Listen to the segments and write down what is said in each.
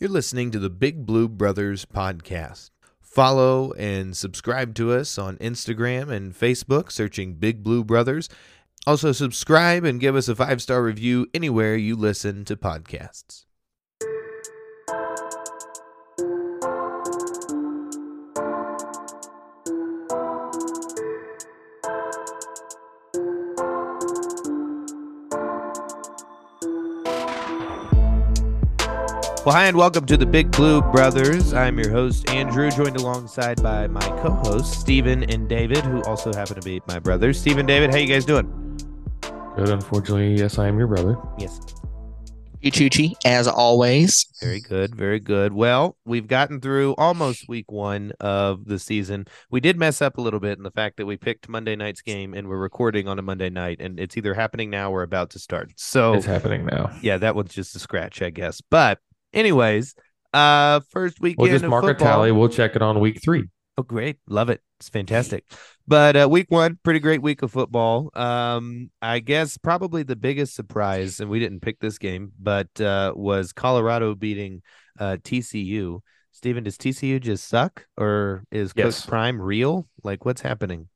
You're listening to the Big Blue Brothers podcast. Follow and subscribe to us on Instagram and Facebook, searching Big Blue Brothers. Also, subscribe and give us a five star review anywhere you listen to podcasts. Well, hi, and welcome to the Big Blue Brothers. I'm your host, Andrew, joined alongside by my co hosts, Stephen and David, who also happen to be my brothers. Stephen, David, how you guys doing? Good. Unfortunately, yes, I am your brother. Yes. Chuchi, as always. Very good. Very good. Well, we've gotten through almost week one of the season. We did mess up a little bit in the fact that we picked Monday night's game and we're recording on a Monday night, and it's either happening now or about to start. So It's happening now. yeah, that was just a scratch, I guess. But anyways, uh first weekend We'll just of mark a tally. We'll check it on week three. Oh, great. Love it. It's fantastic. But uh, week one, pretty great week of football. Um, I guess probably the biggest surprise, and we didn't pick this game, but uh, was Colorado beating uh, TCU. Stephen, does TCU just suck or is Yes. Coach Prime real? Like, what's happening?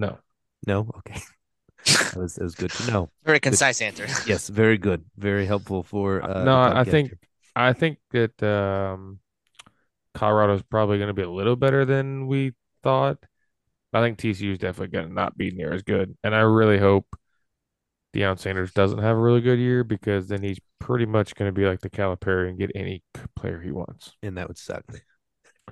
No. No? Okay. that, was, that was good to know. Very concise answer. Yes, very good. Very helpful for. Uh, No, I think- here. I think that um, Colorado's probably going to be a little better than we thought. I think TCU is definitely going to not be near as good, and I really hope Deion Sanders doesn't have a really good year because then he's pretty much going to be like the Calipari and get any player he wants. and that would suck.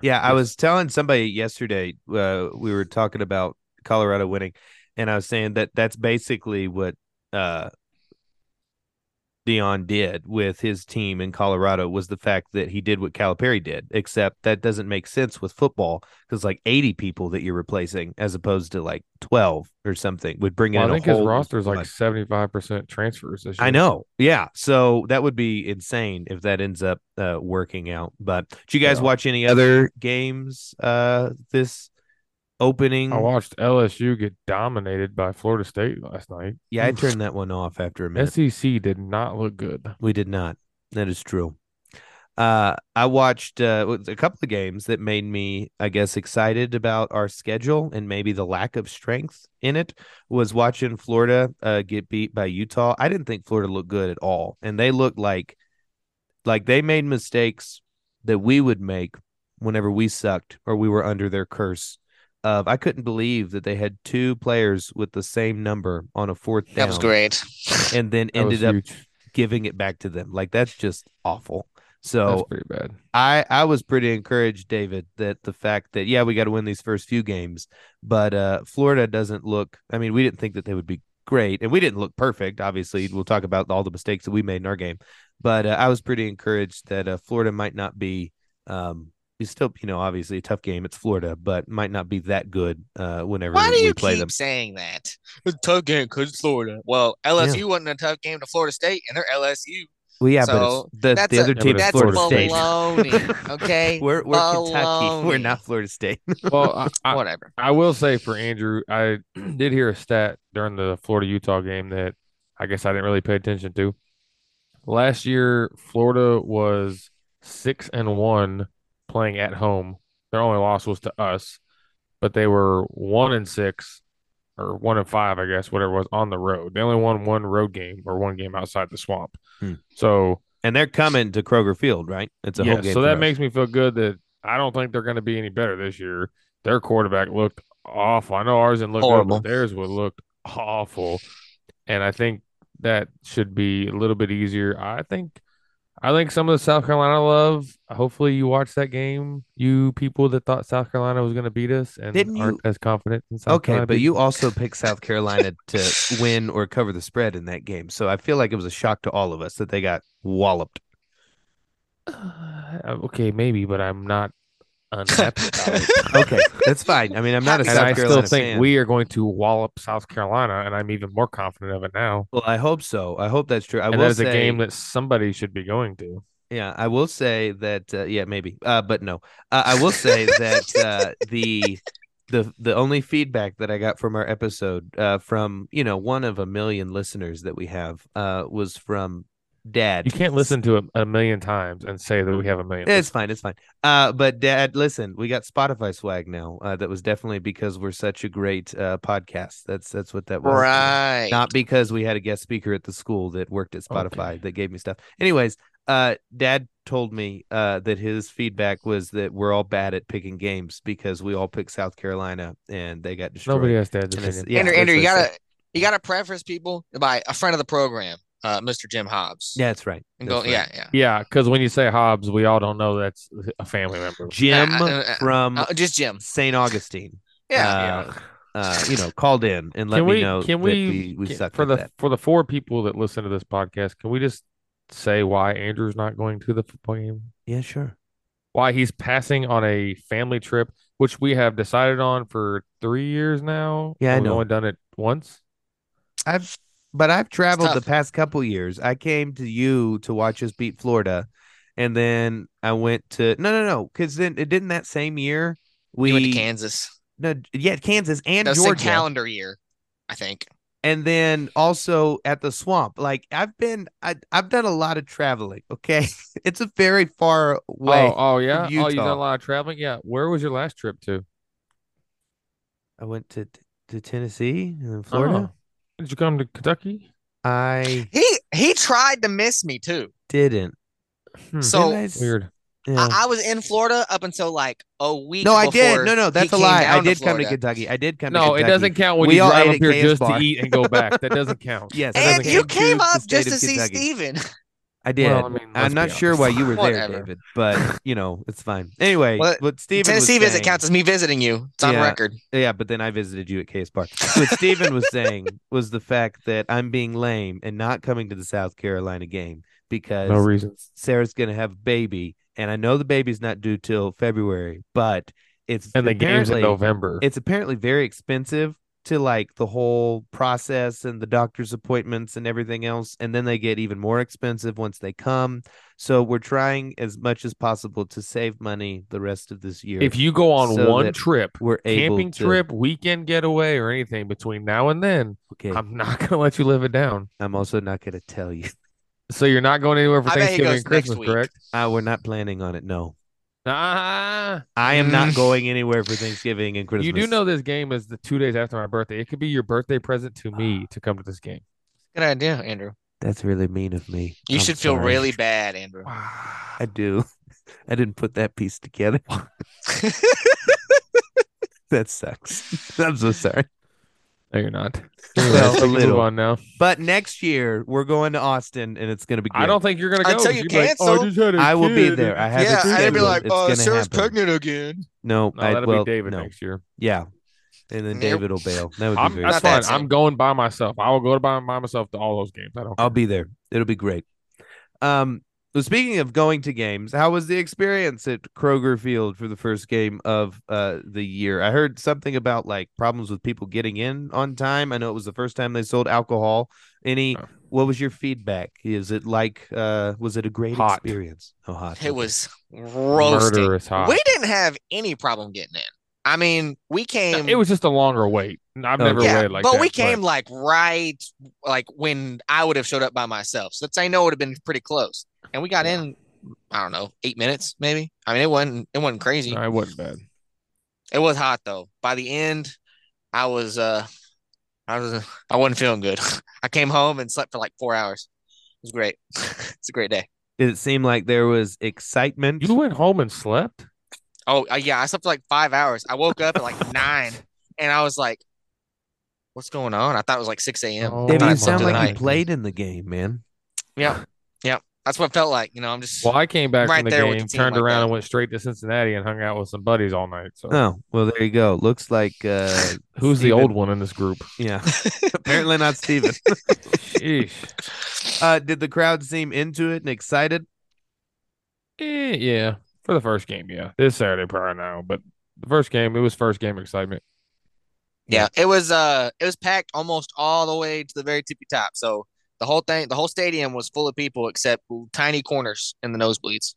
Yeah, I was telling somebody yesterday. Uh, we were talking about Colorado winning, and I was saying that that's basically what uh, Deion did with his team in Colorado was the fact that he did what Calipari did, except that doesn't make sense with football because like eighty people that you're replacing as opposed to like twelve or something would bring Well, in I a think his roster is like seventy five percent transfers this year. I know. Yeah. So that would be insane if that ends up uh, working out. But did you guys Yeah. watch any other games uh, this opening? I watched LSU get dominated by Florida State last night. yeah, I turned that one off after a minute. SEC did not look good. We did not. That is true. Uh, I watched uh, a couple of games that made me, I guess, excited about our schedule and maybe the lack of strength in it. Was watching Florida uh, get beat by Utah. I didn't think Florida looked good at all, and they looked like like they made mistakes that we would make whenever we sucked or we were under their curse. Of I couldn't believe that they had two players with the same number on a fourth down, That was great. and then ended up huge. giving it back to them. Like that's just awful. So That's So pretty bad. I I was pretty encouraged, David, that the fact that yeah we got to win these first few games, but uh, Florida doesn't look. I mean, we didn't think that they would be great, and we didn't look perfect. Obviously, we'll talk about all the mistakes that we made in our game, but uh, I was pretty encouraged that uh, Florida might not be. Um, it's still, you know, obviously a tough game. It's Florida, but might not be that good uh, whenever Why do we you play keep them. saying that? It's a tough game because Florida. Well, LSU wasn't a tough game to Florida State, and they're LSU. Well, yeah, So, but it's, the that's the other Yeah, team but is it's That's Florida State. Okay, We're we're Kentucky. We're not Florida State. Well, I, I, whatever. I will say for Andrew, I did hear a stat during the Florida Utah game that I guess I didn't really pay attention to. Last year, Florida was six and one playing at home. Their only loss was to us, but they were one and six or one and five, I guess, whatever it was on the road. They only won one road game or one game outside the swamp. Hmm. So and they're coming to Kroger Field, right? It's a yeah, home game. so that us. makes me feel good that I don't think they're going to be any better this year. Their quarterback looked awful. I know ours didn't look Horrible. good, but theirs would look awful. And I think that should be a little bit easier. I think I think some of the South Carolina love. Hopefully you watched that game, you people that thought South Carolina was going to beat us and Didn't aren't you- as confident in South Okay, Carolina. but you also picked South Carolina to win or cover the spread in that game. So I feel like it was a shock to all of us that they got walloped. Uh, okay, maybe, but I'm not unhappy about. Okay, that's fine. I mean, I'm not a And And South I Carolina still think fan. we are going to wallop South Carolina, and I'm even more confident of it now. well, I hope so. I hope that's true. I and will that is say, a game that somebody should be going to. yeah, I will say that. Uh, yeah, maybe. Uh, but no, uh, I will say that uh, the the the only feedback that I got from our episode uh, from you know one of a million listeners that we have uh, was from Dad. You can't listen to it a million times and say that we have a million. It's fine. It's fine. Uh, but Dad, listen, we got Spotify swag now. Uh, that was definitely because we're such a great uh podcast. That's that's what that was. Right. Not because we had a guest speaker at the school that worked at Spotify Okay. that gave me stuff. Anyways, uh, Dad told me uh that his feedback was that we're all bad at picking games because we all picked South Carolina and they got destroyed. Nobody has dad's And it's- opinion. yeah, Andrew, Andrew, you gotta you gotta preface people by a friend of the program, uh, Mr. Jim Hobbs. Yeah, that's right. And go, That's right. yeah, yeah. Yeah, because when you say Hobbs, we all don't know that's a family member. Jim Uh, uh, uh, from Uh, just Jim. St. Augustine. Yeah. Uh, uh, you know, called in and let can me we? know Can that we? we, we can- sucked for at the that. for the four people that listen to this podcast? Can we just say why Andrew's not going to the football game? Yeah, sure. Why he's passing on a family trip, which we have decided on for three years now. Yeah, I and We've know. only done it once. I've but I've traveled the past couple years. I came to you to watch us beat Florida, and then I went to no no no because then it didn't that same year we We went to Kansas. no yeah Kansas and That was the Georgia calendar year, I think. and then also at the swamp. Like I've been I I've done a lot of traveling. Okay, it's a very far oh, way. Oh, oh yeah. Oh, you've done a lot of traveling. Yeah. Where was your last trip to? I went to to Tennessee and then Florida. Oh. Did you come to Kentucky? I He he tried to miss me too. didn't. Hmm. So Didn't I s- Weird. yeah. I, I was in Florida up until like a week. no, I did. No, no, that's a lie. I down did come to Kentucky. I did come. to No, it doesn't count when We you all drive up here just Bar. to eat and go back. That doesn't count. Yes, And doesn't you count. came the up just of to see Kentucky. Stephen. I did. Well, I mean, I'm not sure why you were there, David, but you know it's fine. Anyway, Well, what Stephen Tennessee was visit saying, counts as me visiting you. It's on Yeah. record. Yeah, but then I visited you at KS Bar. What Stephen was saying was the fact that I'm being lame and not coming to the South Carolina game because No reason. Sarah's gonna have a baby, and I know the baby's not due till February, but it's And the game's in November. it's apparently very expensive to like the whole process and the doctor's appointments and everything else and then they get even more expensive once they come. So we're trying as much as possible to save money the rest of this year If you go on so one trip, we're able camping to trip, weekend getaway, or anything between now and then, okay. I'm, I'm not gonna let you live it down. I'm also not going to tell you. So you're not going anywhere for I Thanksgiving and Christmas, correct? uh, we're not planning on it no Ah, i am not Mm. going anywhere for thanksgiving and christmas you do know this game is the two days after my birthday. It could be your birthday present to me to come to this game. Good idea, Andrew. that's really mean of me You I'm should feel sorry. really bad, Andrew. i do i didn't put that piece together that sucks i'm so sorry No, you're not. Well, a move little. on now. But next year we're going to Austin and it's going to be. Great. I don't think you're gonna go. Until 'cause you you'd like, cancel. "Oh, I just had a I will be there. I have yeah, it and they'd be like, It's uh, gonna Sarah's happen. pregnant again. No, No, I, that'll well, be David no. next year. Yeah, and then Nope. David will bail. That would be I'm, very. that's fine. that I'm going by myself. I will go to by, by myself to all those games. I don't. I'll care. be there. It'll be great. Um. Well, speaking of going to games, how was the experience at Kroger Field for the first game of uh the year? I heard something about like problems with people getting in on time. I know it was the first time they sold alcohol. Any? Oh. What was your feedback? Is it like? uh Was it a great Hot. experience? Oh, hot. It was roasting. Murderous hot. We didn't have any problem getting in. I mean, we came. It was just a longer wait. I've never yeah, waited like but that. we came like right, like when I would have showed up by myself. So that's I know it would have been pretty close, and we got in. I don't know, eight minutes maybe. I mean, it wasn't it wasn't crazy. No, it wasn't bad. It was hot though. By the end, I was uh, I was I wasn't feeling good. I came home and slept for like four hours. It was great. it's a great day. Did it seem like there was excitement? You went home and slept. Oh uh, yeah, I slept for like five hours. I woke up at like nine, and I was like, "What's going on?" I thought it was like six a.m. Oh, I David, thought I you my slept sound through the like you played in the game, man. Yeah, yeah. That's what it felt like. You know, I'm just Well, I came back Right from the there with game, the turned like around that. and went straight to Cincinnati and hung out with some buddies all night. So Oh, well, there you go. Looks like uh who's the old one in this group? Yeah, apparently not Stephen. Sheesh. uh, did the crowd seem into it and excited? Eh, yeah, for the first game, yeah. This Saturday probably now, but the first game, it was first game excitement. Yeah. It was uh, it was packed almost all the way to the very tippy top. So the whole thing, the whole stadium was full of people except tiny corners in the nosebleeds.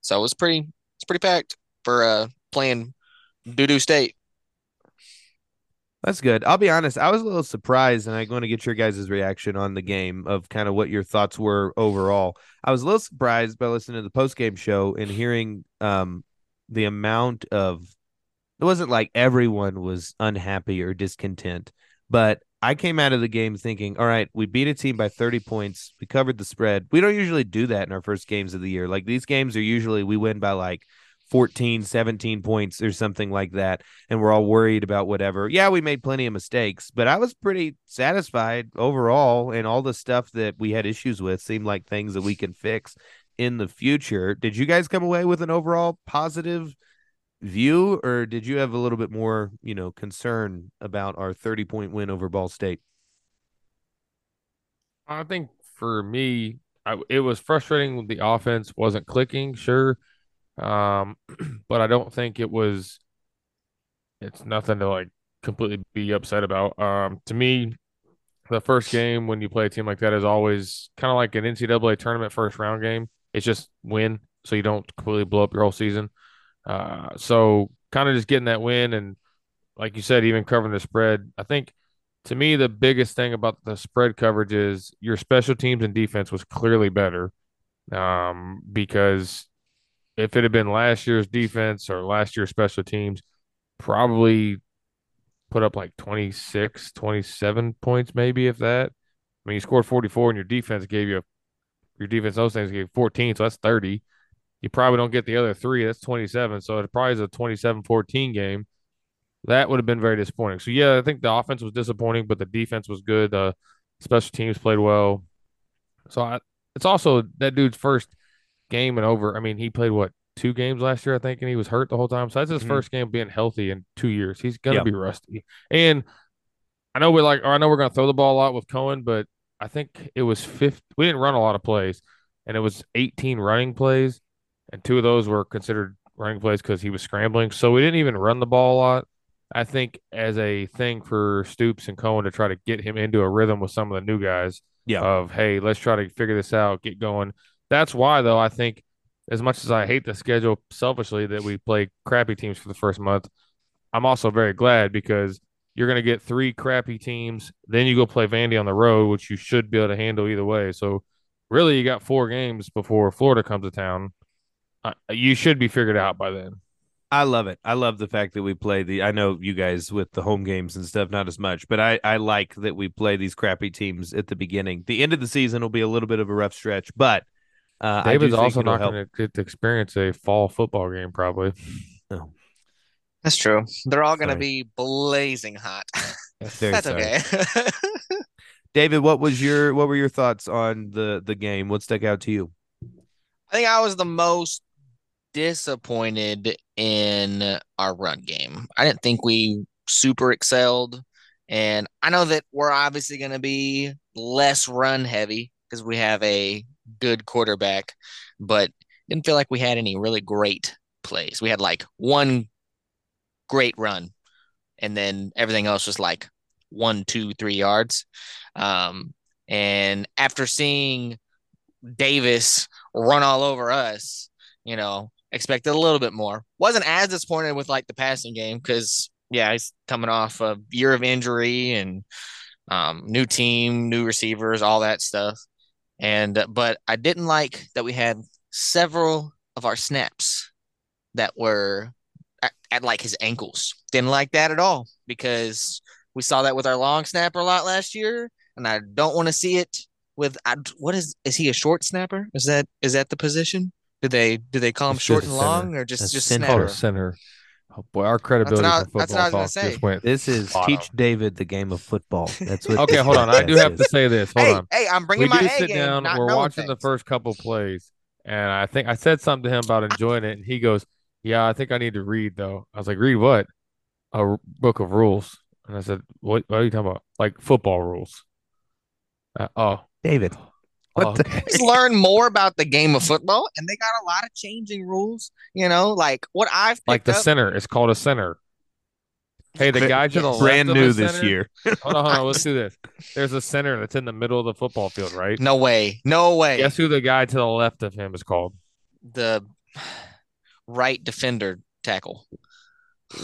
So it was pretty, it's pretty packed for uh playing doo doo state. That's good. I'll be honest. I was a little surprised, and I want to get your guys' reaction on the game of kind of what your thoughts were overall. I was a little surprised by listening to the post game show and hearing um, the amount of. It wasn't like everyone was unhappy or discontent, but I came out of the game thinking, all right, we beat a team by 30 points. We covered the spread. We don't usually do that in our first games of the year. Like these games are usually we win by like 14, 17 points or something like that. And we're all worried about whatever. Yeah, we made plenty of mistakes, but I was pretty satisfied overall. And all the stuff that we had issues with seemed like things that we can fix in the future. Did you guys come away with an overall positive view, or did you have a little bit more, you know, concern about our 30 point win over Ball State? I think for me, I, it was frustrating. The offense wasn't clicking, sure, um, but I don't think it was. It's nothing to like completely be upset about. Um, to me, the first game when you play a team like that is always kind of like an NCAA tournament first round game. It's just win, so you don't completely blow up your whole season. Uh, so kind of just getting that win and, like you said, even covering the spread. I think to me the biggest thing about the spread coverage is your special teams and defense was clearly better. Um, because if it had been last year's defense or last year's special teams, probably put up like 26, 27 points, maybe if that. I mean, you scored 44 and your defense gave you your defense, those things gave 14, so that's 30. You probably don't get the other three. That's 27. So it probably is a 27 14 game. That would have been very disappointing. So, yeah, I think the offense was disappointing, but the defense was good. The special teams played well. So, I, it's also that dude's first game and over. I mean, he played what, two games last year, I think, and he was hurt the whole time. So, that's his mm-hmm. first game being healthy in two years. He's yep. be rusty. And I know we're like, or I know we're going to throw the ball a lot with Coen, but I think it was fifth. We didn't run a lot of plays, and it was 18 running plays and two of those were considered running plays because he was scrambling. So we didn't even run the ball a lot. I think as a thing for Stoops and Coen to try to get him into a rhythm with some of the new guys. Yeah. Of hey, let's try to figure this out, get going. That's why though I think as much as I hate the schedule selfishly that we play crappy teams for the first month, I'm also very glad because you're going to get three crappy teams. Then you go play Vandy on the road, which you should be able to handle either way. So really, you got four games before Florida comes to town uh, you should be figured out by then. I love it. I love the fact that we play the. I know you guys with the home games and stuff, not as much, but I I like that we play these crappy teams at the beginning. The end of the season will be a little bit of a rough stretch, but uh, David's also not going to get to experience a fall football game, probably. Oh. That's true. They're all going to be blazing hot. That's, That's okay. David, what was your what were your thoughts on the the game? What stuck out to you? I think I was the most disappointed in our run game. I didn't think we super excelled. And I know that we're obviously going to be less run heavy because we have a good quarterback, but didn't feel like we had any really great plays. We had like one great run, and then everything else was like one, two, three yards. Um, and after seeing Davis run all over us, you know, expected a little bit more. Wasn't as disappointed with like the passing game because yeah, he's coming off a year of injury and um, new team, new receivers, all that stuff. And uh, but I didn't like that we had several of our snaps that were at, at like his ankles. Didn't like that at all because we saw that with our long snapper a lot last year, and I don't want to see it with what is is he a short snapper? Is that is that the position? Do they do they call him short and long or just just center. snapper? center. Oh boy, our credibility that's what, for football talk just went. This is bottom. teach David the game of football. That's what. okay, hold on. I do have to say this. Hold hey, on. Hey, I'm bringing we my do A sit down. We're watching things. the first couple plays, and I think I said something to him about enjoying it, and he goes, "Yeah, I think I need to read though." I was like, "Read what?" A book of rules, and I said, "What? What are you talking about? Like football rules?" Uh, oh, David. What oh, okay. Just learn more about the game of football, and they got a lot of changing rules. You know, like what I've like the up, center. is called a center. Hey, the guy to the brand new this center, year. hold on, hold on. Let's do this. There's a center that's in the middle of the football field, right? No way. No way. Guess who the guy to the left of him is called? The right defender tackle.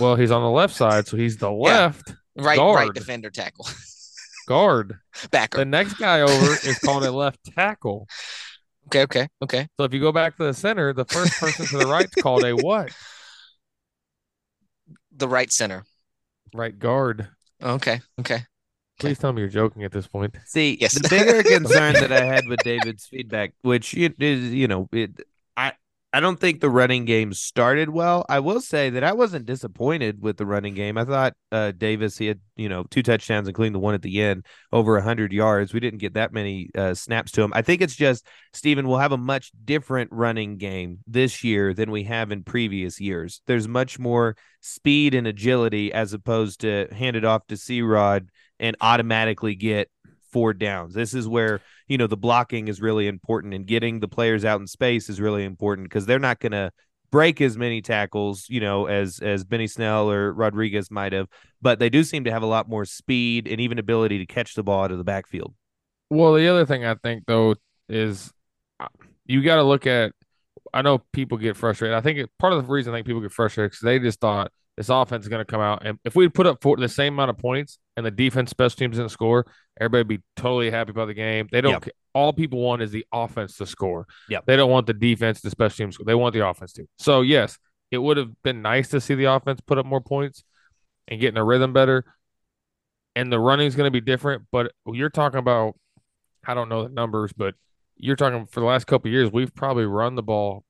Well, he's on the left side, so he's the left. Right, right Guard. defender tackle. Guard. Backer. The next guy over is called a left tackle. Okay, okay, okay. So if you go back to the center, the first person to the right is called a what? The right center. Right guard. Okay, okay. Please tell me you're joking at this point. See, Yes. the bigger concern that I had with David's feedback, which it is, you know, it, I don't think the running game started well. I will say that I wasn't disappointed with the running game. I thought uh, Davis he had you know two touchdowns, including the one at the end, over hundred yards. We didn't get that many uh, snaps to him. I think it's just Stephen will have a much different running game this year than we have in previous years. There's much more speed and agility as opposed to hand it off to C Rod and automatically get four downs. This is where, you know, the blocking is really important and getting the players out in space is really important because they're not going to break as many tackles, you know, as as Benny Snell or Rodriguez might have, but they do seem to have a lot more speed and even ability to catch the ball out of the backfield. Well, the other thing I think though is uh, you got to look at. I know people get frustrated. I think it, part of the reason I think people get frustrated because they just thought this offense is going to come out, and if we put up for the same amount of points and the defense, special teams didn't score, everybody would be totally happy about the game. They don't. Yep. ca- All people want is the offense to score. Yep. They don't want the defense, the special teams. They want the offense to. So yes, it would have been nice to see the offense put up more points and getting in a rhythm better. And the running is going to be different, but you're talking about I don't know the numbers, but you're talking for the last couple of years, we've probably run the ball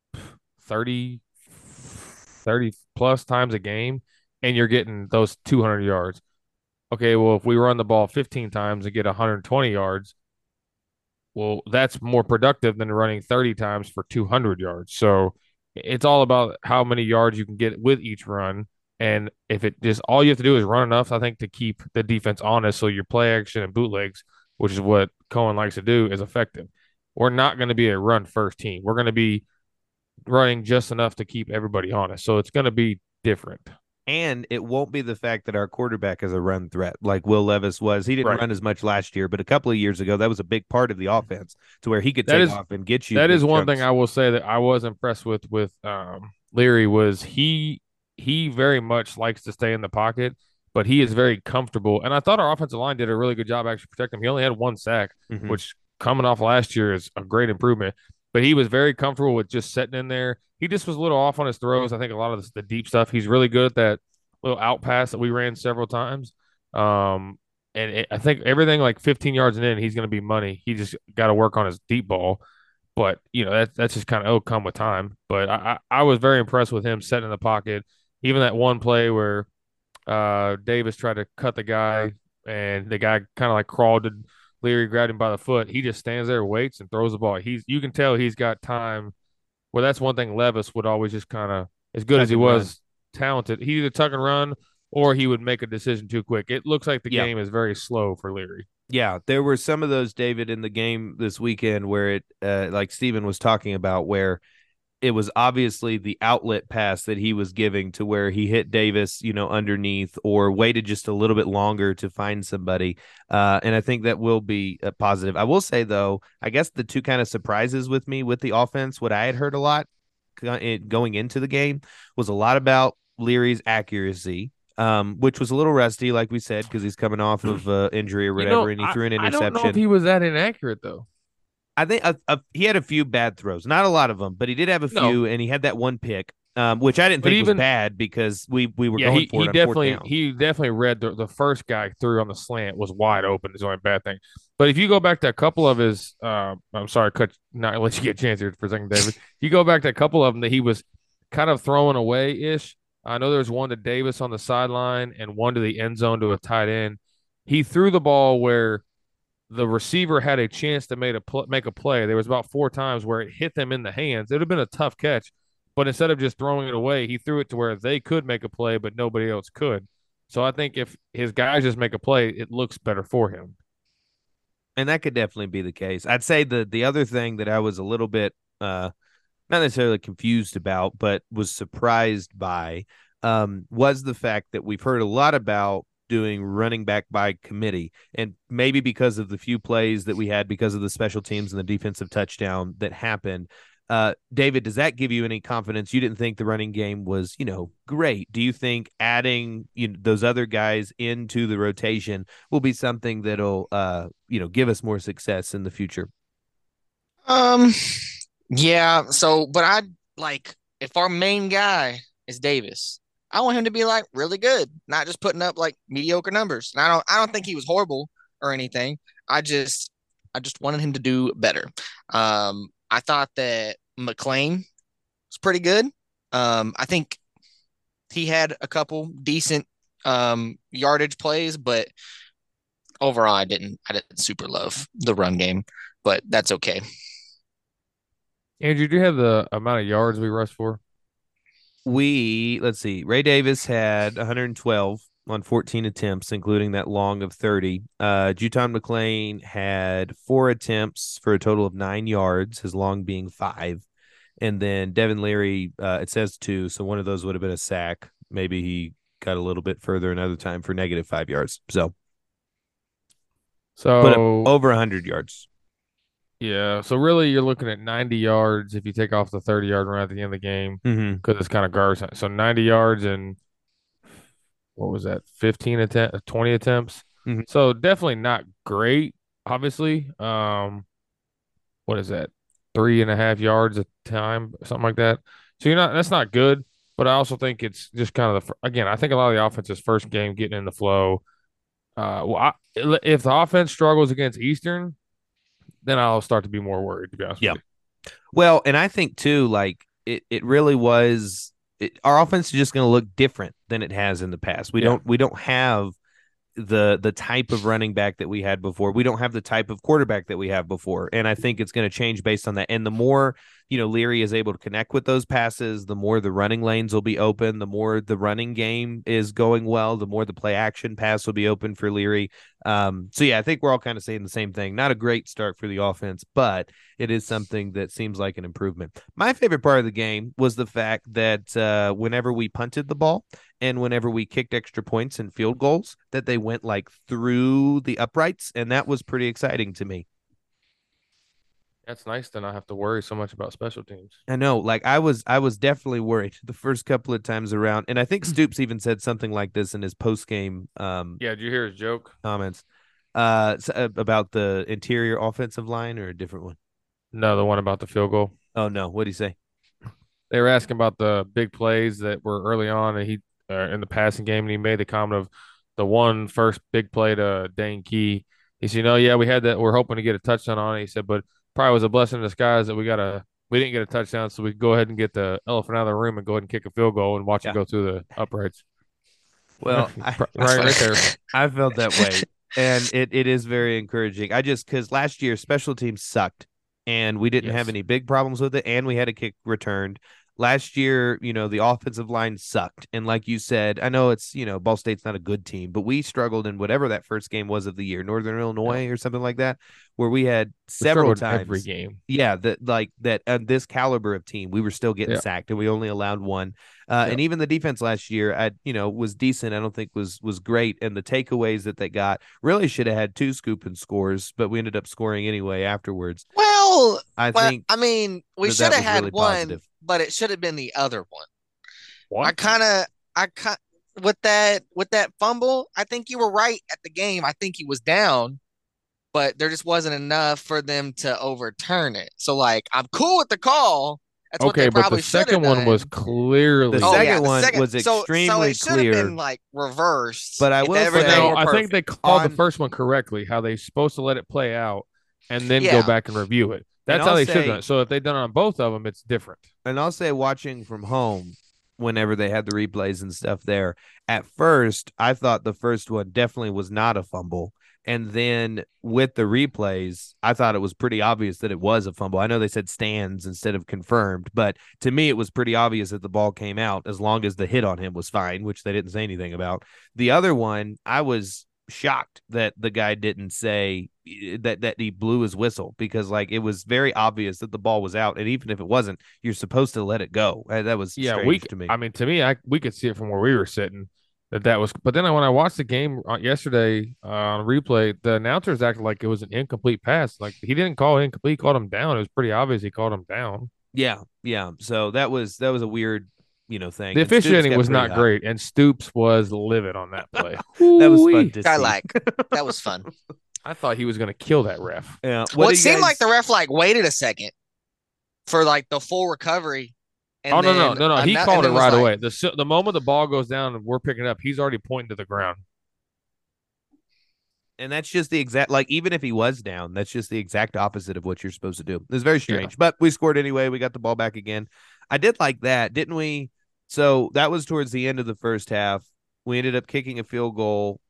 30, 30 plus times a game, and you're getting those 200 yards. Okay, well, if we run the ball 15 times and get 120 yards, well, that's more productive than running 30 times for 200 yards. So it's all about how many yards you can get with each run. And if it just all you have to do is run enough, I think, to keep the defense honest. So your play action and bootlegs, which is what Coen likes to do, is effective. We're not going to be a run first team. We're going to be running just enough to keep everybody honest. So it's going to be different. And it won't be the fact that our quarterback is a run threat like Will Levis was. He didn't Right. run as much last year, but a couple of years ago, that was a big part of the offense to where he could That take is- off and get you. That is one chunks. thing I will say that I was impressed with with um, Leary was he he very much likes to stay in the pocket, but he is very comfortable. And I thought our offensive line did a really good job actually protecting him. He only had one sack, Mhm. which coming off last year is a great improvement. But he was very comfortable with just sitting in there. He just was a little off on his throws. I think a lot of the, the deep stuff. He's really good at that little out pass that we ran several times. Um, and it, I think everything like 15 yards and in, he's going to be money. He just got to work on his deep ball. But you know that that's just kind of it'll come with time. But I, I I was very impressed with him setting in the pocket. Even that one play where uh Davis tried to cut the guy and the guy kind of like crawled to Leary, grabbed him by the foot. He just stands there, waits, and throws the ball. He's you can tell he's got time. Well, that's one thing Levis would always just kind of as good Tuck as he was talented. He either tuck and run or he would make a decision too quick. It looks like the Yeah. game is very slow for Leary. Yeah, there were some of those, David, in the game this weekend where it, uh, like Stephen was talking about, where it was obviously the outlet pass that he was giving to where he hit Davis, you know, underneath or waited just a little bit longer to find somebody. Uh, and I think that will be a positive. I will say, though, I guess the two kind of surprises with me with the offense, what I had heard a lot going into the game was a lot about Leary's accuracy. Um, which was a little rusty, like we said, because he's coming off of uh, injury or You whatever, know, and he I- threw an interception. I don't know if he was that inaccurate though. I think a, a, he had a few bad throws, not a lot of them, but he did have a No. few, and he had that one pick, um, which I didn't But think even- was bad because we we were yeah, going he, for he it. fourth definitely he definitely read the, the first guy threw on the slant was wide open. Is the only bad thing. But if you go back to a couple of his, uh, I'm sorry, cut not let you get a chance here for a second, David. you go back to a couple of them that he was kind of throwing away ish. I know there's one to Davis on the sideline and one to the end zone to a tight end. He threw the ball where the receiver had a chance to make a pl- make a play. There was about four times where it hit them in the hands. It would have been a tough catch, but instead of just throwing it away, he threw it to where they could make a play, but nobody else could. So I think if his guys just make a play, it looks better for him. and that could definitely be the case. I'd say the the other thing that I was a little bit uh not necessarily confused about, but was surprised by um was the fact that we've heard a lot about doing running back by committee and maybe because of the few plays that we had because of the special teams and the defensive touchdown that happened Uh, David, does that give you any confidence? You didn't think the running game was, you know, great. Do you think adding you know, those other guys into the rotation will be something that'll, uh, you know, give us more success in the future? Um, yeah. So, but I like if our main guy is Davis, I want him to be like really good, not just putting up like mediocre numbers. And I don't, I don't think he was horrible or anything. I just, I just wanted him to do better. Um, I thought that McClain was pretty good. Um, I think he had a couple decent um, yardage plays, but overall, I didn't. I didn't super love the run game, but that's okay. Andrew, do you have the amount of yards we rushed for? We let's see. Ray Davis had 112 on 14 attempts, including that long of 30. Uh, JuTahn McClain had four attempts for a total of nine yards, his long being five. And then Devin Leary, uh, it says two. So one of those would have been a sack. Maybe he got a little bit further another time for negative five yards. So, so but over 100 yards. Yeah. So really, you're looking at 90 yards if you take off the 30 yard run at the end of the game because mm-hmm. it's kind of garbage. So 90 yards and what was that 15 attempt 20 attempts mm-hmm. so definitely not great obviously um what is that three and a half yards a time something like that so you're not that's not good but i also think it's just kind of the again i think a lot of the offense's first game getting in the flow uh well I, if the offense struggles against eastern then i'll start to be more worried to be honest yeah well and i think too like it, it really was it, our offense is just going to look different than it has in the past. We yeah. don't we don't have the the type of running back that we had before. We don't have the type of quarterback that we have before. And I think it's going to change based on that. And the more, you know, Leary is able to connect with those passes, the more the running lanes will be open, the more the running game is going well, the more the play action pass will be open for Leary. Um, so yeah, I think we're all kind of saying the same thing. Not a great start for the offense, but it is something that seems like an improvement. My favorite part of the game was the fact that uh, whenever we punted the ball and whenever we kicked extra points and field goals, that they went like through the uprights, and that was pretty exciting to me. That's nice to not have to worry so much about special teams. I know, like I was, I was definitely worried the first couple of times around, and I think Stoops even said something like this in his post game. Um, yeah, did you hear his joke comments? Uh, uh, about the interior offensive line or a different one? No, the one about the field goal. Oh no, what did he say? They were asking about the big plays that were early on, and he uh, in the passing game, and he made the comment of the one first big play to Dane Key. He said, "You know, yeah, we had that. We're hoping to get a touchdown on it." He said, "But probably was a blessing in disguise that we got a we didn't get a touchdown, so we could go ahead and get the elephant out of the room and go ahead and kick a field goal and watch yeah. it go through the uprights." Well, I, right, right there. I felt that way, and it, it is very encouraging. I just because last year special teams sucked, and we didn't yes. have any big problems with it, and we had a kick returned. Last year, you know, the offensive line sucked. And like you said, I know it's, you know, Ball State's not a good team, but we struggled in whatever that first game was of the year, Northern Illinois yeah. or something like that, where we had several we times every game. Yeah, that like that uh, this caliber of team, we were still getting yeah. sacked and we only allowed one. Uh, yeah. and even the defense last year, I you know, was decent. I don't think was was great. And the takeaways that they got really should have had two scoop and scores, but we ended up scoring anyway afterwards. Well, I well, think I mean, we should have had really one. Positive but it should have been the other one. What? I kind of, I kind with that with that fumble. I think you were right at the game. I think he was down, but there just wasn't enough for them to overturn it. So like, I'm cool with the call. That's okay, but the second one was clearly the oh, second yeah, the one second, was extremely so, so it clear. Been like reversed. But I will say, no, I think they called on, the first one correctly. How they supposed to let it play out and then yeah. go back and review it. That's how they say, should have done it. So if they done it on both of them, it's different. And I'll say, watching from home, whenever they had the replays and stuff there, at first I thought the first one definitely was not a fumble. And then with the replays, I thought it was pretty obvious that it was a fumble. I know they said stands instead of confirmed, but to me, it was pretty obvious that the ball came out as long as the hit on him was fine, which they didn't say anything about. The other one, I was shocked that the guy didn't say eh, that that he blew his whistle because like it was very obvious that the ball was out. And even if it wasn't you're supposed to let it go. That was yeah we to me. I mean to me i we could see it from where we were sitting that that was but then when i watched the game uh, yesterday uh, on replay the announcers acted like it was an incomplete pass. Like he didn't call incomplete he called him down. It was pretty obvious he called him down. Yeah, yeah. So that was that was a weird, you know, thing. The officiating was not hot. great, and Stoops was livid on that play. That was fun to I see. like that was fun. I thought he was going to kill that ref. Yeah. What well, it you seemed like the ref like waited a second for like the full recovery. And oh no, no, no, no! He ano- called it right like- away. The the moment the ball goes down and we're picking it up, he's already pointing to the ground. And that's just the exact like even if he was down, that's just the exact opposite of what you're supposed to do. It's very strange. But we scored anyway. We got the ball back again. I did like that, didn't we? So that was towards the end of the first half. We ended up kicking a field goal.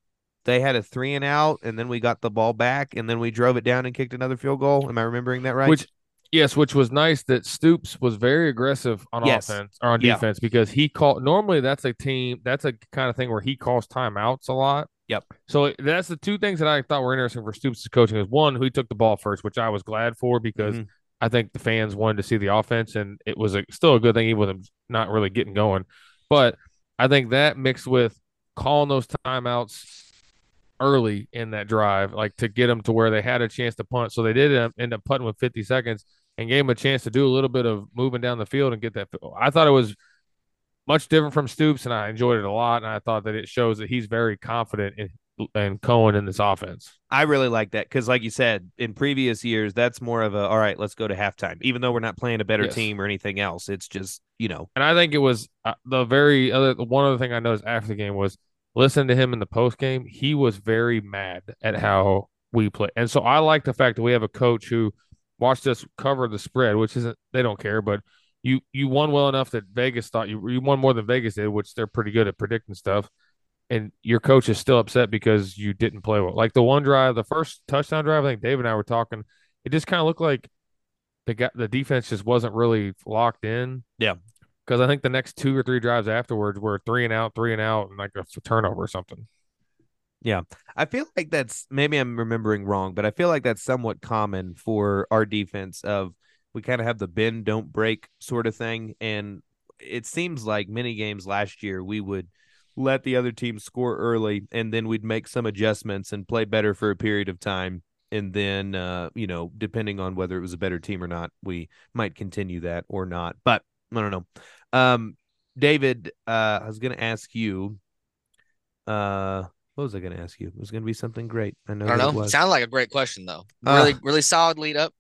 They had a three and out, and then we got the ball back, and then we drove it down and kicked another field goal. Am I remembering that right? Which, yes, which was nice that Stoops was very aggressive on Yes. offense or on Yeah. defense because he called. Normally, that's a team. That's a kind of thing where he calls timeouts a lot. Yep. So that's the two things that I thought were interesting for Stoops' coaching is one, who he took the ball first, which I was glad for because Mhm. I think the fans wanted to see the offense, and it was a, still a good thing even with him not really getting going. But I think that mixed with calling those timeouts early in that drive, like to get them to where they had a chance to punt. So they did end up- end up punting with 50 seconds and gave them a chance to do a little bit of moving down the field and get that. I thought it was much different from Stoops, and I enjoyed it a lot. And I thought that it shows that he's very confident in, in Coen in this offense. I really like that because, like you said, in previous years, that's more of a all right, let's go to halftime. Even though we're not playing a better Yes. team or anything else, it's just you know, And I think it was uh, the very other one other thing I noticed after the game was listening to him in the post game. He was very mad at how we play, and so I like the fact that we have a coach who watched us cover the spread, which isn't they don't care, but you you won well enough that Vegas thought you you won more than Vegas did, which they're pretty good at predicting stuff. And your coach is still upset because you didn't play well. Like the one drive, the first touchdown drive, I think Dave and I were talking. It just kind of looked like the guy, the defense just wasn't really locked in. Yeah. Because I think the next two or three drives afterwards were three and out, three and out, and like a turnover or something. Yeah, I feel like that's maybe I'm remembering wrong, but I feel like that's somewhat common for our defense. Of we kind of have the bend don't break sort of thing, and it seems like many games last year we would let the other team score early, and then we'd make some adjustments and play better for a period of time. And then, uh, you know, depending on whether it was a better team or not, we might continue that or not. But I don't know. Um, David, uh, I was going to ask you, uh, what was I going to ask you? It was going to be something great. I know. I don't it know. was. Sounded like a great question though. Ah. Really, really solid lead up.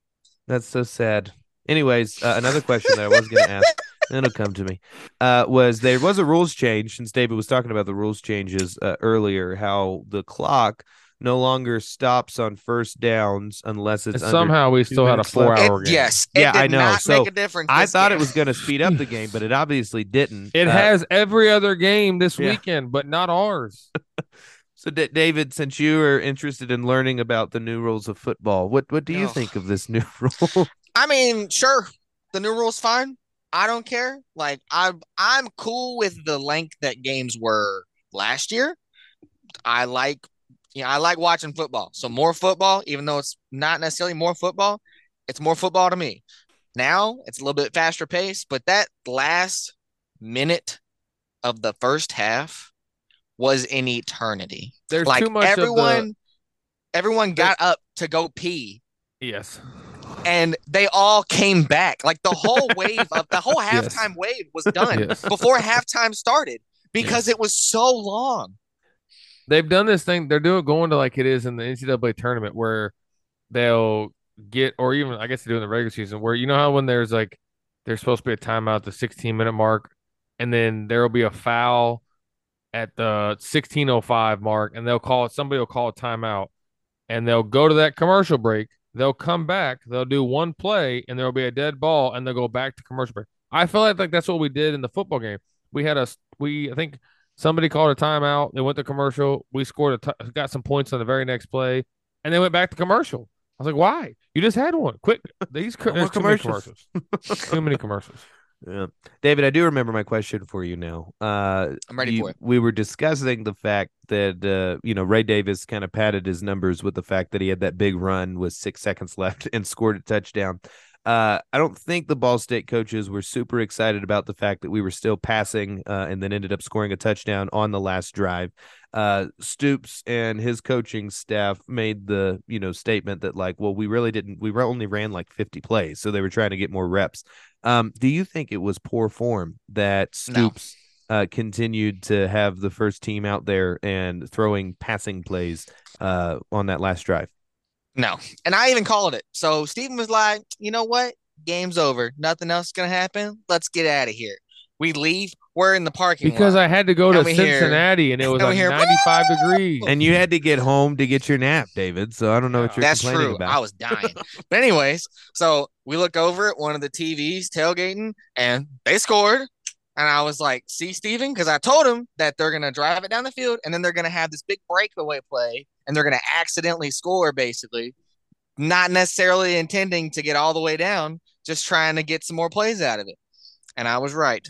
That's so sad. Anyways, uh, another question that I was going to ask, it'll come to me, uh, was there was a rules change since David was talking about the rules changes uh, earlier, how the clock no longer stops on first downs unless it's under somehow we still had a minutes left. four It- hour game. yes, it Yeah, did I know. Not So, make a difference. I this thought it was going to speed up the game, but it obviously didn't. It Uh, has every other game this yeah. weekend, but not ours. So, D- David, since you are interested in learning about the new rules of football, what what do you No. think of this new rule? I mean, sure, the new rule's fine. I don't care. Like I'm I'm cool with the length that games were last year. I like you know, I like watching football. So more football, even though it's not necessarily more football, it's more football to me. Now it's a little bit faster pace, but that last minute of the first half was an eternity. There's like too much everyone the everyone got up to go pee yes. And they all came back. Like the whole wave of the whole Yes. halftime wave was done Yes. before halftime started because it was so long. They've done this thing. They're doing going to like it is in the NCAA tournament where they'll get, or even I guess they do in the regular season, where you know how when there's like there's supposed to be a timeout at the 16 minute mark, and then there will be a foul at the 1605 mark, and they'll call it. Somebody will call a timeout, and they'll go to that commercial break. They'll come back. They'll do one play, and there'll be a dead ball, and they'll go back to commercial break. I feel like, like that's what we did in the football game. We had a we I think Somebody called a timeout. They went to commercial. We scored a t- got some points on the very next play, and they went back to commercial. I was like, "Why? You just had one. Quick! These co- No more too many commercials." commercials. too many commercials." Yeah. David, I do remember my question for you now. Uh, I'm ready you- for it. We were discussing the fact that uh, you know Ray Davis kind of padded his numbers with the fact that he had that big run with six seconds left and scored a touchdown. Uh, I don't think the Ball State coaches were super excited about the fact that we were still passing uh, and then ended up scoring a touchdown on the last drive. Uh, Stoops and his coaching staff made the you know statement that like, well, we really didn't. We only ran like 50 plays, so they were trying to get more reps. Um, do you think it was poor form that Stoops? No. Uh, continued to have the first team out there and throwing passing plays uh, on that last drive. No. And I even called it. So Stephen was like, you know what? Game's over. Nothing else is going to happen. Let's get out of here. We leave. We're in the parking lot because lot. I had to go to Cincinnati hear, and it was like hear, 95 Woo! degrees. And you had to get home to get your nap, David. So I don't know what you're That's complaining true. about. I was dying. but anyways, so we look over at one of the TVs tailgating and they scored. And I was like, see, Stephen, because I told him that they're going to drive it down the field and then they're going to have this big breakaway play and they're going to accidentally score, basically, not necessarily intending to get all the way down, just trying to get some more plays out of it. And I was right.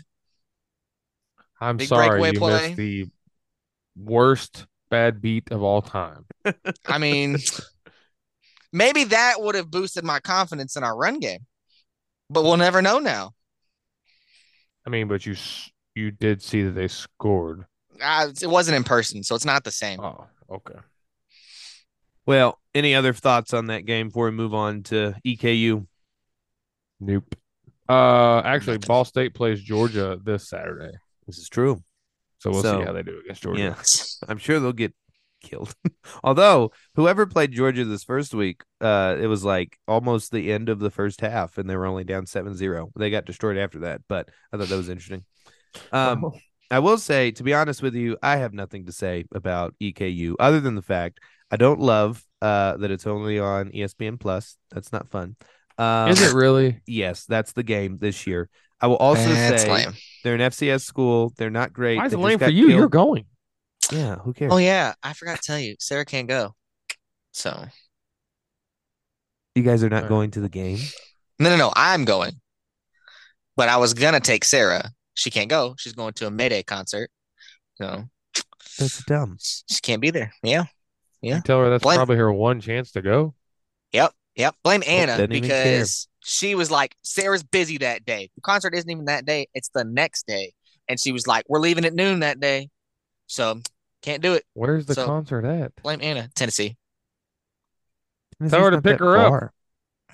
I'm big sorry you play. missed the worst bad beat of all time. I mean, maybe that would have boosted my confidence in our run game, but we'll never know now. I mean, but you you did see that they scored. Uh, it wasn't in person, so it's not the same. Oh, okay. Well, any other thoughts on that game before we move on to EKU? Nope. Uh, actually, Ball State plays Georgia this Saturday. This is true. So we'll so, see how they do against Georgia. Yes, I'm sure they'll get killed. Although whoever played Georgia this first week, uh, it was like almost the end of the first half, and they were only down 7-0. They got destroyed after that, but I thought that was interesting. Um, oh. I will say, to be honest with you, I have nothing to say about EKU other than the fact I don't love uh, that it's only on ESPN Plus. That's not fun. Um, Is it really? Yes, that's the game this year. I will also that's say lame. they're an FCS school. They're not great. Why is it lame for you? Killed. You're going. Yeah, who cares? Oh yeah, I forgot to tell you, Sarah can't go. So you guys are not right. going to the game? No, no, no. I'm going. But I was gonna take Sarah. She can't go. She's going to a Mayday concert. So that's dumb. She can't be there. Yeah. Yeah. tell her that's Blame. probably her one chance to go. Yep. Yep. Blame Anna because she was like, Sarah's busy that day. The concert isn't even that day, it's the next day. And she was like, We're leaving at noon that day. So can't do it. Where's the so, concert at? Blame Anna, Tennessee. Tell her to pick her far. up.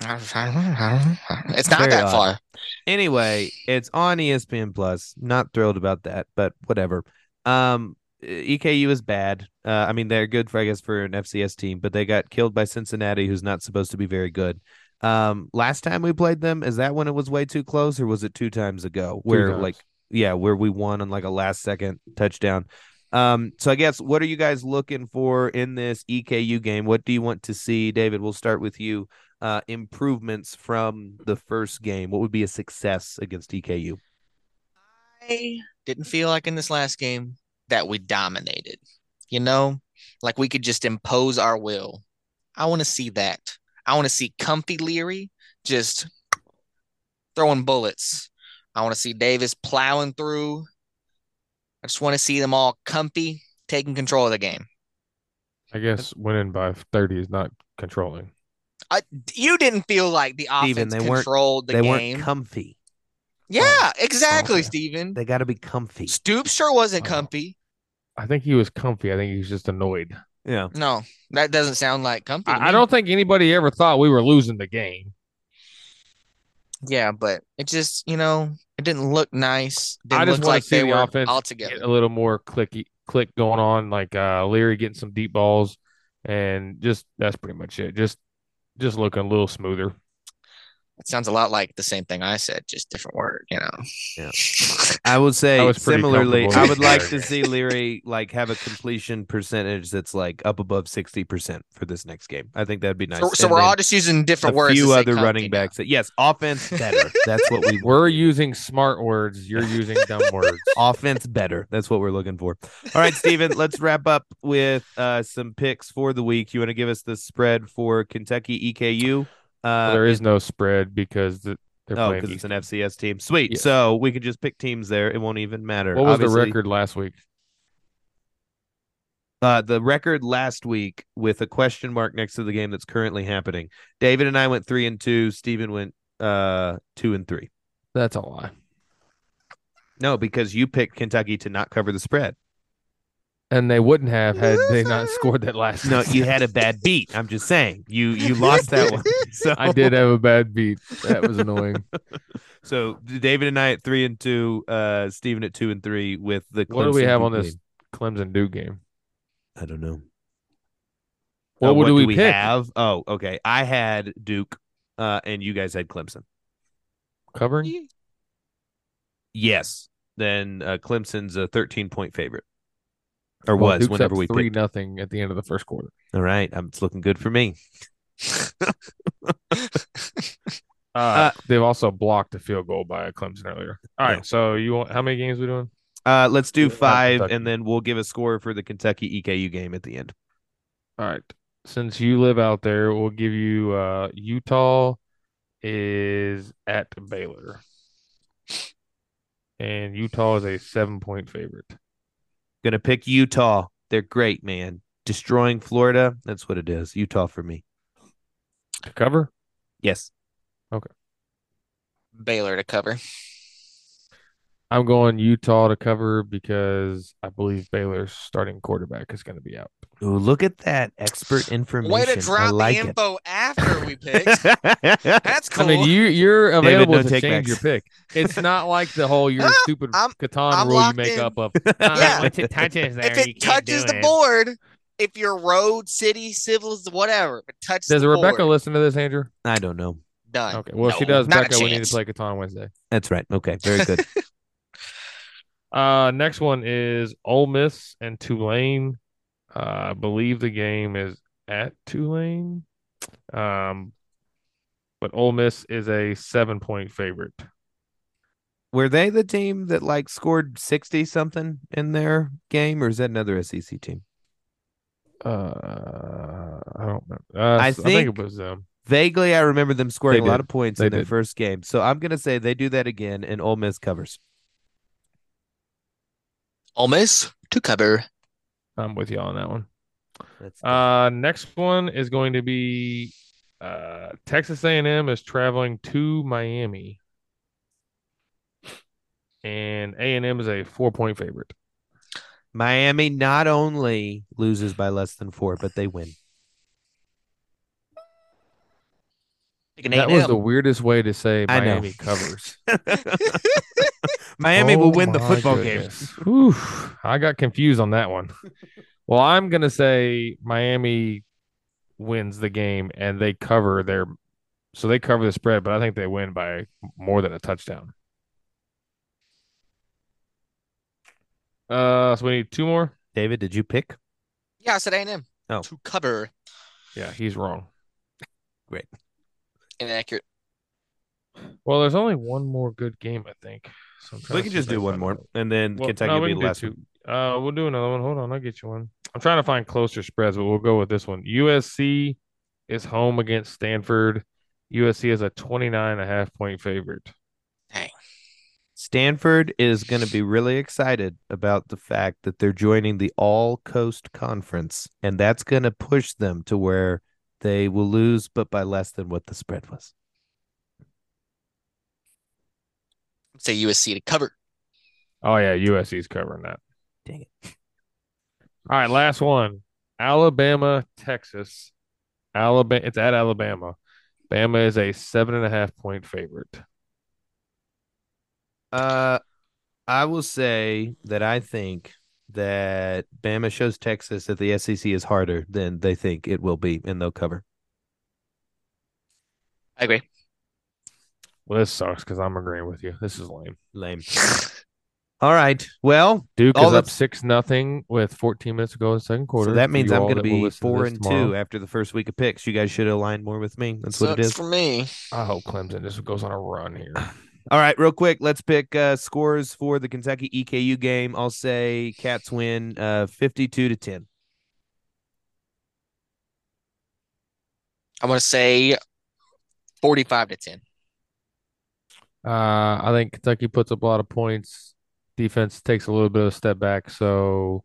It's not Very that odd. far. Anyway, it's on ESPN Plus. Not thrilled about that, but whatever. Um, EKU is bad. Uh, I mean, they're good for I guess for an FCS team, but they got killed by Cincinnati, who's not supposed to be very good. Um, last time we played them, is that when it was way too close, or was it two times ago? Where times. like, yeah, where we won on like a last second touchdown. Um, so I guess what are you guys looking for in this EKU game? What do you want to see, David? We'll start with you. Uh, improvements from the first game. What would be a success against EKU? I didn't feel like in this last game that we dominated. You know, like we could just impose our will. I want to see that. I want to see comfy Leary just throwing bullets. I want to see Davis plowing through I just want to see them all comfy, taking control of the game. I guess winning by 30 is not controlling. I, you didn't feel like the offense Stephen, they controlled the they game. Weren't comfy. Yeah, oh, exactly, oh, Stephen. They got to be comfy. Stoops sure wasn't oh. comfy. I think he was comfy. I think he was just annoyed. Yeah. No, that doesn't sound like comfy. I, I don't think anybody ever thought we were losing the game. Yeah, but it just, you know, it didn't look nice. Didn't I just like see the offense all together. a little more clicky click going on, like uh Leary getting some deep balls, and just that's pretty much it. Just just looking a little smoother. It sounds a lot like the same thing I said, just different word, you know. Yeah. I would say similarly, I would like to see Leary like have a completion percentage that's like up above 60% for this next game. I think that'd be nice. So, so we're all just using different a words. A few other running backs. That, yes, offense better. That's what we We're using smart words. You're using dumb words. offense better. That's what we're looking for. All right, Stephen, let's wrap up with uh, some picks for the week. You want to give us the spread for Kentucky EKU? Uh, there is no spread because the, they're oh, because it's an FCS team. Sweet. Yes. So we can just pick teams there. It won't even matter. What was Obviously, the record last week? Uh, the record last week with a question mark next to the game that's currently happening. David and I went three and two. Stephen went uh two and three. That's a lie. No, because you picked Kentucky to not cover the spread. And they wouldn't have had they not scored that last. No, you had a bad beat. I'm just saying. You you lost that one. So I did have a bad beat. That was annoying. So David and I at three and two, uh Stephen at two and three with the Clemson What do we Clemson have on this game. Clemson Duke game? I don't know. What, Uh, would do we, we pick? have? Oh, okay. I had Duke, uh, and you guys had Clemson. Covering? Yes. Then uh, Clemson's a 13 point favorite, or Well, was Duke's whenever up we three picked. nothing at the end of the first quarter. All right, um, it's looking good for me. Uh, they've also blocked a field goal by Clemson earlier. All right, Yeah. so you want how many games we doing? Uh, let's do five, Kentucky. and then we'll give a score for the Kentucky EKU game at the end. All right. Since you live out there, we'll give you uh Utah is at Baylor. And Utah is a seven point favorite. Gonna pick Utah. They're great, man. Destroying Florida. That's what it is. Utah for me. To cover? Yes. Okay. Baylor to cover. I'm going Utah to cover because I believe Baylor's starting quarterback is going to be out. Ooh, look at that expert information. Way to I drop like the it. info after we picked. That's cool. I mean, you you're available no to change takebacks. your pick. It's not like the whole you're stupid I'm- Catan I'm rule you make in. up of. Yeah. once it touches there, if it touches the it. board, if you're road, city, civils, whatever, if it touches Does the Rebecca board, listen to this, Andrew? I don't know. done. Okay. Well, if she does, not Becca, we need to play Catan Wednesday. That's right. Okay. Very good. Uh, next one is Ole Miss and Tulane. Uh, I believe the game is at Tulane. Um, but Ole Miss is a seven point favorite. Were they the team that like scored 60 something in their game, or is that another SEC team? Uh, I don't remember. Uh, I I think, think- it was um. Vaguely, I remember them scoring a lot of points They in their first game. So I'm going to say they do that again, and Ole Miss covers. Ole Miss to cover. I'm with you on that one. That's Uh, next one is going to be uh Texas A&M is traveling to Miami, and A&M is a four point favorite. Miami not only loses by less than four, but they win. Pick an That was the weirdest way to say Miami covers. Miami Oh will win the football goodness. Whew, I got confused on that one. Well, I'm gonna say Miami wins the game and they cover their, so they cover the spread, but I think they win by more than a touchdown. Uh, so we need two more. David, did you pick? Yeah, I said A&M. Oh. To cover. Yeah, he's wrong. Inaccurate. Well, there's only one more good game, I think. So We can just do one more, another- and then Well, Kentucky no, will be the last two. one. Uh, we'll do another one. Hold on, I'll get you one. I'm trying to find closer spreads, but we'll go with this one. USC is home against Stanford. USC is a 29 and a half point favorite. Stanford is going to be really excited about the fact that they're joining the All Coast Conference, and that's going to push them to where they will lose, but by less than what the spread was. Say USC to cover. Oh yeah, USC's covering that. Dang it. All right, last one. Alabama, Texas. Alabama it's at Alabama. Bama is a seven and a half point favorite. Uh, I will say that I think that Bama shows Texas that the SEC is harder than they think it will be, and they'll cover. I agree. Well, this sucks because I'm agreeing with you. This is lame. Lame. All right. Well, Duke All is up six nothing with 14 minutes to go in the second quarter. so that means I'm going to be four and tomorrow. two after the first week of picks. You guys should align more with me. That's what it Sucks is. for me. I hope Clemson just goes on a run here. All right, real quick, let's pick uh, scores for the Kentucky EKU game. I'll say Cats win uh, 52 to 10. I'm gonna say 45 to 10. Uh, I think Kentucky puts up a lot of points. Defense takes a little bit of a step back, so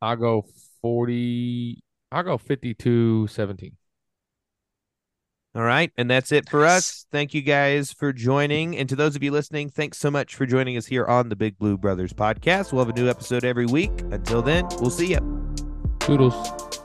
I'll go 40. I'll go 52 17. All right. And that's it for us. Thank you guys for joining. And to those of you listening, thanks so much for joining us here on the Big Blue Brothers podcast. We'll have a new episode every week. Until then, we'll see you. Toodles.